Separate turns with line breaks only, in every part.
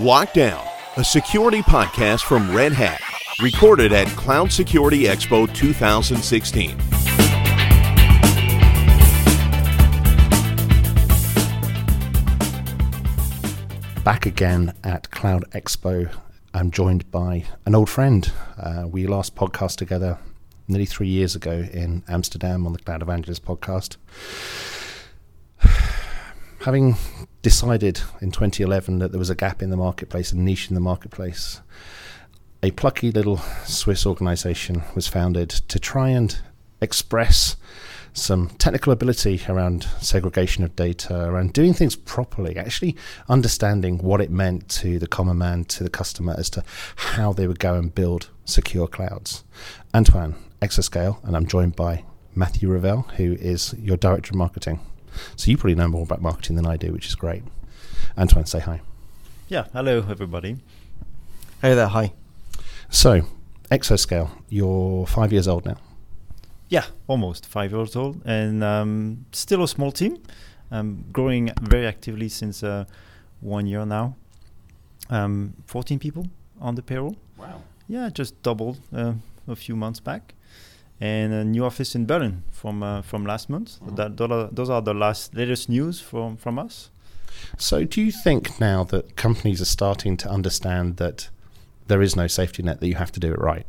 Lockdown, a security podcast from Red Hat, recorded at Cloud Security Expo 2016.
Back again at Cloud Expo. I'm joined by an old friend. Uh, we last podcast together nearly three years ago in Amsterdam on the Cloud Evangelist podcast. Having decided in 2011 that there was a gap in the marketplace, a niche in the marketplace, a plucky little Swiss organization was founded to try and express some technical ability around segregation of data, around doing things properly, actually understanding what it meant to the common man, to the customer, as to how they would go and build secure clouds. Antoine, Exoscale, and I'm joined by Matthew Revell, who is your director of marketing. So you probably know more about marketing than I do, which is great. Antoine, say hi.
Yeah, hello everybody.
Hey there, hi.
So, Exoscale, you're five years old now.
Yeah, almost five years old, and um, still a small team. Um, growing very actively since uh, one year now. Um, 14 people on the payroll.
Wow.
Yeah, just doubled uh, a few months back, and a new office in Berlin from uh, from last month.
Mhm.
That, those are- the last latest news from from us.
So, do you think now that companies are starting to understand that there is no safety net, that you have to do it right?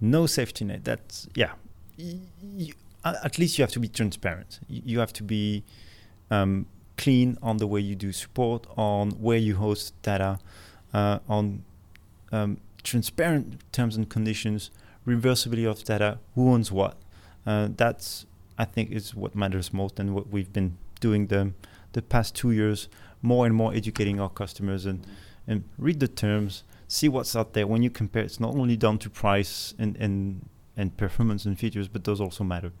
no safety net. That's yeah. Y- y- a- at least you have to be transparent. You have to be um, clean on the way you do support, on where you host data, uh, on um, transparent terms and conditions, reversibility of data, who owns what. Uh, that's I think is what matters most, and what we've been doing the the past two years, more and more educating our customers and and read the terms, see what's out there. When you compare, it's not only down to price and and and performance and features, but those also matter.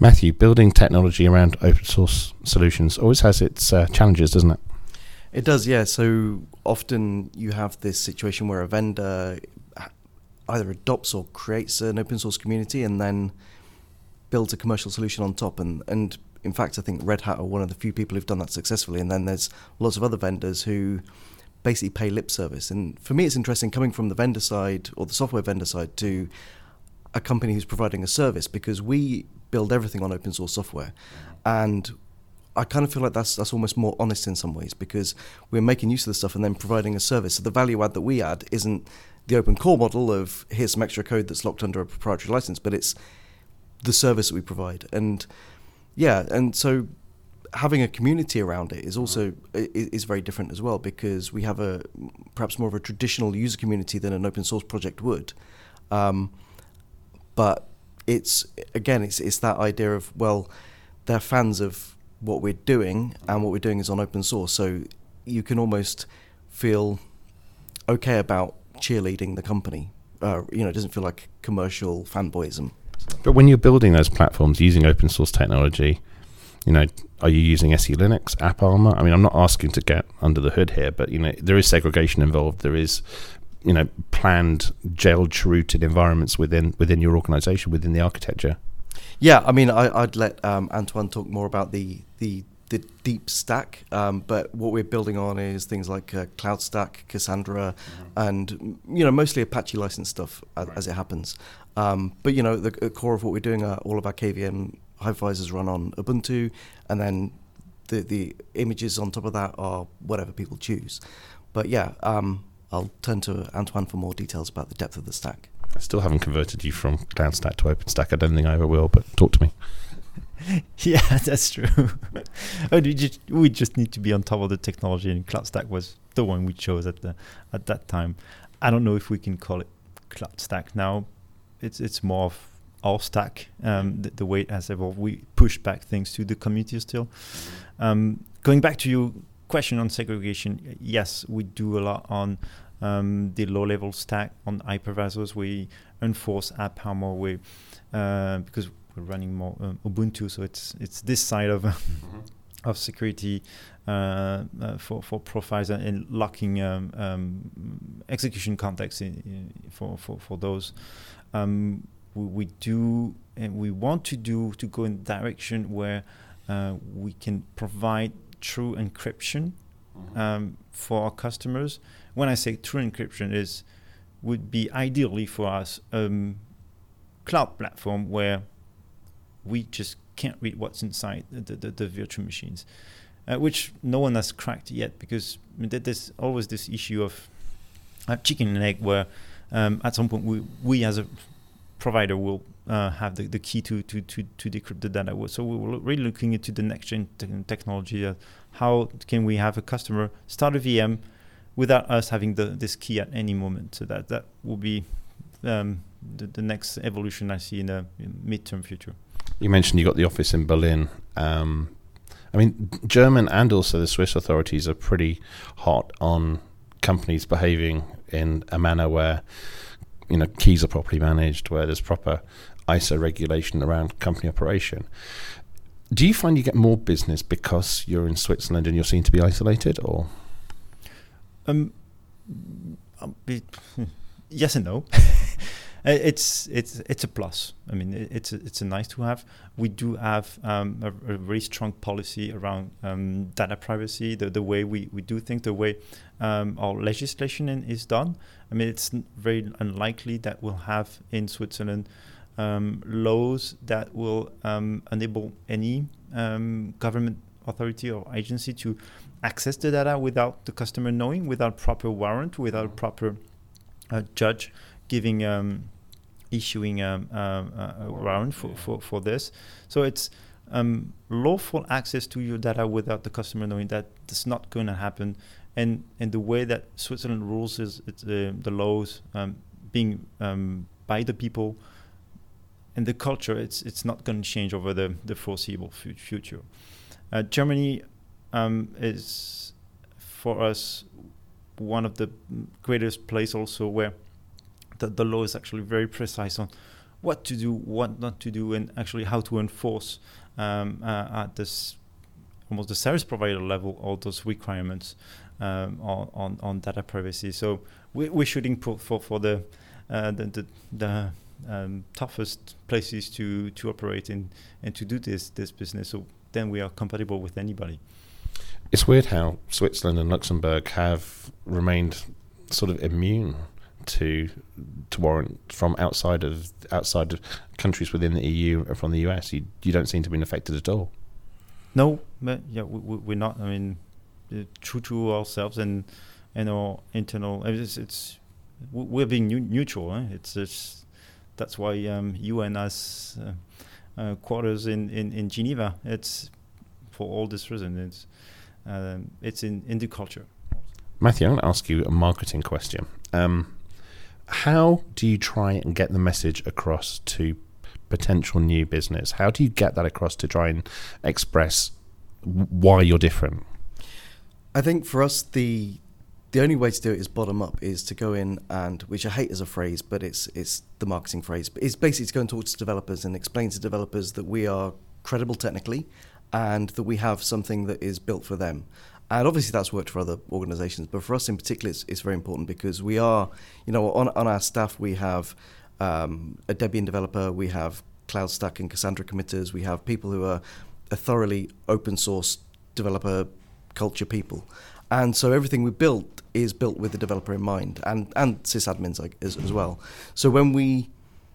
Matthew, building technology around open source solutions always has its uh, challenges, doesn't it?
It does, yeah. So often you have this situation where a vendor h- either adopts or creates an open source community and then builds a commercial solution on top. And, and in fact, I think Red Hat are one of the few people who've done that successfully. And then there's lots of other vendors who basically pay lip service. And for me, it's interesting coming from the vendor side or the software vendor side to a company who's providing a service because we build everything on open source software. And I kind of feel like that's that's almost more honest in some ways because we're making use of the stuff and then providing a service. So the value add that we add isn't the open core model of here's some extra code that's locked under a proprietary license, but it's the service that we provide. And yeah, and so having a community around it is also is very different as well because we have a perhaps more of a traditional user community than an open source project would. Um, but it's again it's it's that idea of well they're fans of what we're doing and what we're doing is on open source so you can almost feel okay about cheerleading the company uh, you know it doesn't feel like commercial fanboyism
But when you're building those platforms using open source technology, you know, are you using SE Linux, AppArmor? I mean, I'm not asking to get under the hood here, but you know, there is segregation involved. There is, you know, planned jailed rooted environments within within your organization, within the architecture.
Yeah i mean I, i'd let um, antoine talk more about the the the deep stack um, but what we're building on is things like uh, cloud stack cassandra and mm, you know mostly apache license stuff as, as it happens. Um, but you know the, the core of what we're doing are all of our kvm hypervisors run on ubuntu and then the the images on top of that are whatever people choose. But yeah um, i'll turn to antoine for more details about the depth of the stack
I still haven't converted you from CloudStack to OpenStack. I don't think I ever will, but talk to me.
yeah, that's true. But we just we just need to be on top of the technology, and CloudStack was the one we chose at the at that time. I don't know if we can call it CloudStack now. It's it's more of our stack. Um, the, the way it has evolved, we push back things to the community still. Um, going back to your question on segregation, yes, we do a lot on um, the low-level stack on hypervisors. We enforce AppArmor. We uh, because we're running more um, Ubuntu, so it's it's this side of of security uh, uh, for for profiles and, locking um, um, execution context in, in for, for for those. Um, we, we do and we want to do to go in direction where uh, we can provide true encryption um, for our customers. When I say true encryption, is would be ideally for us um, cloud platform where we just can't read what's inside the, the, the virtual machines, uh, which no one has cracked yet because there's always this issue of uh, chicken and egg where um, at some point we, we as a provider will uh, have the, the key to, to, to, to decrypt the data. So we're really looking into the next gen te- technology. Uh, how can we have a customer start a VM without us having the, this key at any moment? So that, that will be um, the, the next evolution I see in the midterm future.
You mentioned you got the office in Berlin. Um, I mean, German and also the Swiss authorities are pretty hot on companies behaving in a manner where you know keys are properly managed, where there's proper ISO regulation around company operation. Do you find you get more business because you're in Switzerland and you're seen to be isolated, or?
Um, yes and no. it's it's it's a plus. I mean, it's it's a nice to have. We do have um, a, a, very strong policy around um, data privacy, the the way we, we do things, the way um, our legislation in, is done. I mean, it's very unlikely that we'll have in Switzerland um, laws that will um, enable any um, government authority or agency to access the data without the customer knowing, without proper warrant, without proper uh, judge giving um, issuing um, um, a warrant for, for, for this. So it's um, lawful access to your data without the customer knowing that that's not going to happen. And and the way that Switzerland rules is it's, uh, the laws um, being um, by the people and the culture, it's it's not going to change over the, the foreseeable future. Uh, Germany um, is for us one of the greatest place also where the, the law is actually very precise on what to do, what not to do, and actually how to enforce um, uh, at this almost the service provider level all those requirements um, on, on, on data privacy. So we, we're shooting for, for, for the, uh, the, the, the um, toughest places to, to operate in and to do this this business. So then we are compatible with anybody.
It's weird how Switzerland and Luxembourg have remained sort of immune to to warrant from outside of outside of countries within the EU or from the US. You you don't seem to be affected at all.
No, but yeah, we, we're not. I mean, uh, true to ourselves and and our internal. It's, it's we're being neutral. Eh? It's just that's why um, UN has uh, uh, quarters in, in, in Geneva. It's for all this reason. It's um, it's in, in the culture.
Matthew, I'm going to ask you a marketing question. Um, how do you try and get the message across to potential new business? How do you get that across to try and express why you're different?
I think for us, the the only way to do it is bottom up is to go in and which I hate as a phrase, but it's it's the marketing phrase. But it's basically to go and talk to developers and explain to developers that we are credible technically and that we have something that is built for them. And obviously that's worked for other organizations, but for us in particular, it's, it's very important because we are, you know, on, on our staff, we have um, a Debian developer, we have Cloud Stack and Cassandra committers, we have people who are a thoroughly open source developer culture people. And so everything we built is built with the developer in mind, and and sysadmins like, as, as well. So when we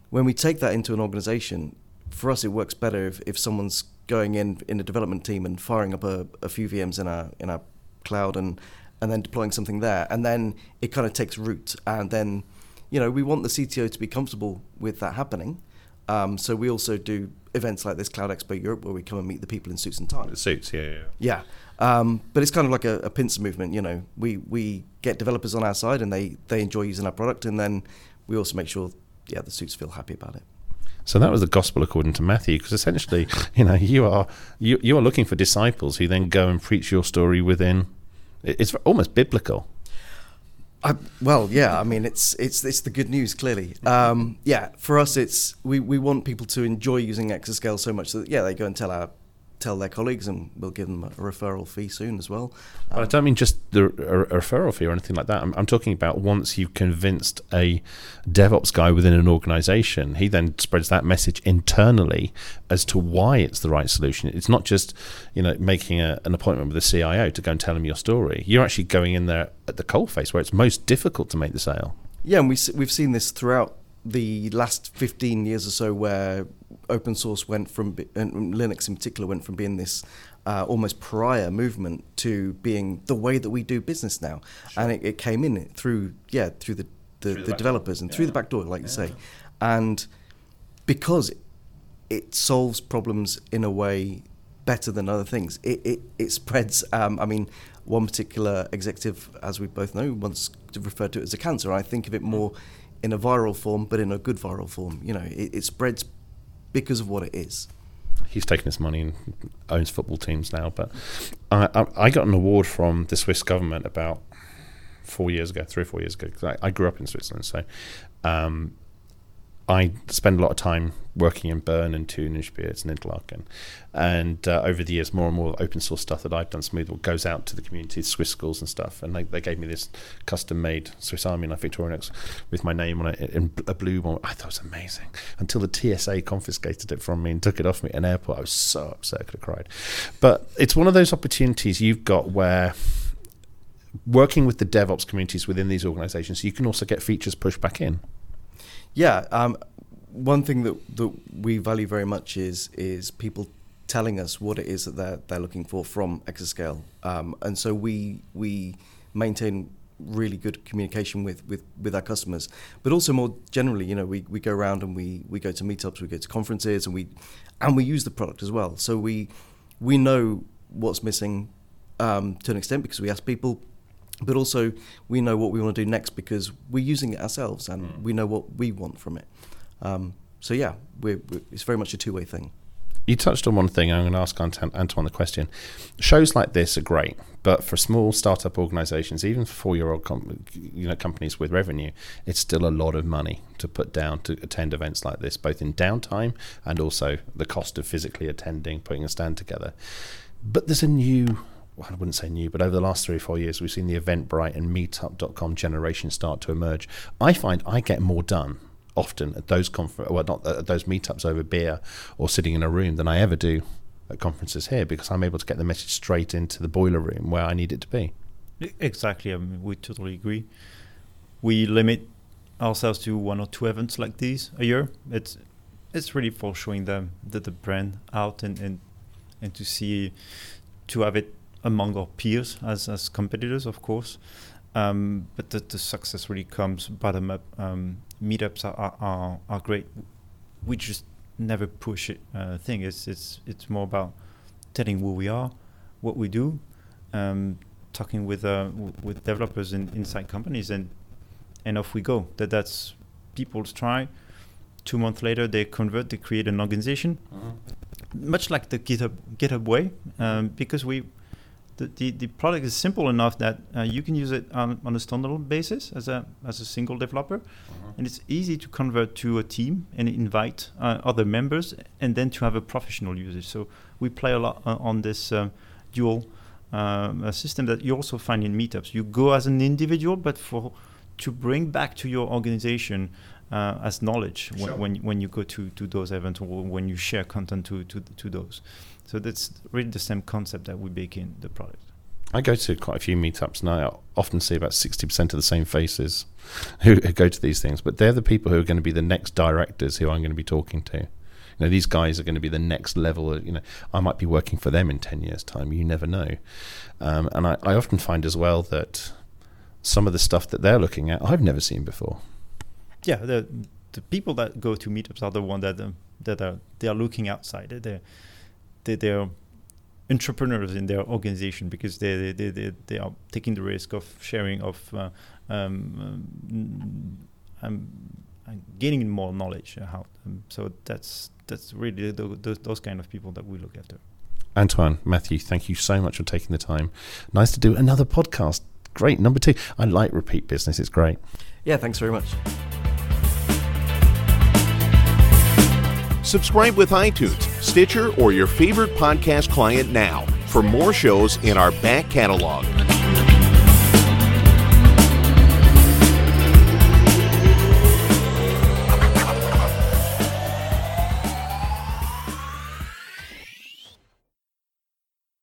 when we take that into an organization, for us it works better if, if someone's going in in a development team and firing up a, a few VMs in our in our cloud and and then deploying something there, and then it kind of takes root, and then you know we want the CTO to be comfortable with that happening. Um, so we also do events like this Cloud Expo Europe where we come and meet the people in suits and ties.
Suits, yeah, yeah.
Yeah, um, but it's kind of like a, a pincer movement. You know, we we get developers on our side and they they enjoy using our product, and then we also make sure yeah the suits feel happy about it.
So that was the gospel according to Matthew, because essentially, you know, you are you you are looking for disciples who then go and preach your story within. It's almost biblical.
I, well, yeah. I mean, it's it's it's the good news. Clearly, um, yeah. For us, it's we, we want people to enjoy using Exoscale so much that yeah, they go and tell our tell their colleagues, and we'll give them a referral fee soon as well.
But I don't mean just the a, a referral fee or anything like that. I'm, I'm talking about once you've convinced a DevOps guy within an organization, he then spreads that message internally as to why it's the right solution. It's not just you know making a, an appointment with the CIO to go and tell him your story. You're actually going in there at the coalface where it's most difficult to make the sale.
Yeah, and we we've seen this throughout the last 15 years or so where open source went from and Linux in particular went from being this uh, almost pariah movement to being the way that we do business now, and it, it came in through yeah through the the,
Through the
the developers and
door.
through the back door, like you say, and because it solves problems in a way better than other things. It it, it spreads. Um, I mean, one particular executive, as we both know, once referred to it as a cancer. I think of it more in a viral form, but in a good viral form. You know, it, it spreads because of what it is.
he's taken his money and owns football teams now. But I, I, I got an award from the Swiss government about four years ago, three or four years ago. 'cause I, I grew up in Switzerland, so um, I spend a lot of time working in Bern and Thun and and Interlaken. And uh, over the years, more and more open source stuff that I've done, Smoothwall, goes out to the community, Swiss schools and stuff. And they, they gave me this custom made Swiss Army knife Victorinox with my name on it in a blue one. I thought it was amazing until the TSA confiscated it from me and took it off me at an airport. I was so upset, I could have cried. But it's one of those opportunities you've got where working with the DevOps communities within these organizations, you can also get features pushed back in.
Yeah, um, one thing that, that we value very much is is people telling us what it is that they're they're looking for from Exoscale, um, and so we we maintain really good communication with, with, with our customers, but also more generally, you know, we, we go around and we, we go to meetups, we go to conferences, and we and we use the product as well. So we we know what's missing um, to an extent because we ask people but also we know what we want to do next because we're using it ourselves and we know what we want from it. Um, so yeah, we're, we're, it's very much a two-way thing.
You touched on one thing. I'm going to ask Ant- Antoine the question. Shows like this are great, but for small startup organizations, even for four-year-old com- you know companies with revenue, it's still a lot of money to put down to attend events like this, both in downtime and also the cost of physically attending, putting a stand together. But there's a new well, I wouldn't say new, but over the last three or four years, we've seen the Eventbrite and Meetup.com generation start to emerge. I find I get more done often at those confer- well, not at those meetups over beer or sitting in a room than I ever do at conferences here because I'm able to get the message straight into the boiler room where I need it to be.
Exactly. I mean, we totally agree. We limit ourselves to one or two events like these a year. It's it's really for showing them the, the brand out and, and and to see to have it among our peers as as competitors, of course. Um, but the, the success really comes bottom up. Um, meetups are, are, are, great. We just never push it uh, thing. It's it's it's more about telling who we are, what we do, um, talking with uh, w- with developers in, inside companies, and and off we go. That that's people's try. Two months later, they convert. They create an organization, much like the GitHub GitHub way, um, because we. The, the, the product is simple enough that uh, you can use it on, on a standalone basis as a as a single developer, and it's easy to convert to a team and invite uh, other members, and then to have a professional usage. So we play a lot uh, on this um, dual um, a system that you also find in meetups. You go as an individual, but for to bring back to your organization uh, as knowledge when,
Sure.
when when you go to, to those events or when you share content to, to to those. So that's really the same concept that we bake in the product.
I go to quite a few meetups and I often see about 60% of the same faces who, who go to these things, but they're the people who are going to be the next directors who I'm going to be talking to. You know, these guys are going to be the next level. Of, you know, I might be working for them in 10 years' time. You never know. Um, and I, I often find as well that some of the stuff that they're looking at, I've never seen before.
Yeah, the the people that go to meetups are the one that um, that are they are looking outside. They're they they're entrepreneurs in their organization because they they, they, they, they are taking the risk of sharing of uh, um, um, um, and gaining more knowledge. uh, How um, so that's that's really the, the, those kind of people that we look after.
Antoine, Matthew, thank you so much for taking the time. Nice to do another podcast. Great. Number two, I like repeat business. It's great.
Yeah, thanks very much.
Subscribe with iTunes, Stitcher, or your favorite podcast client now for more shows in our back catalog.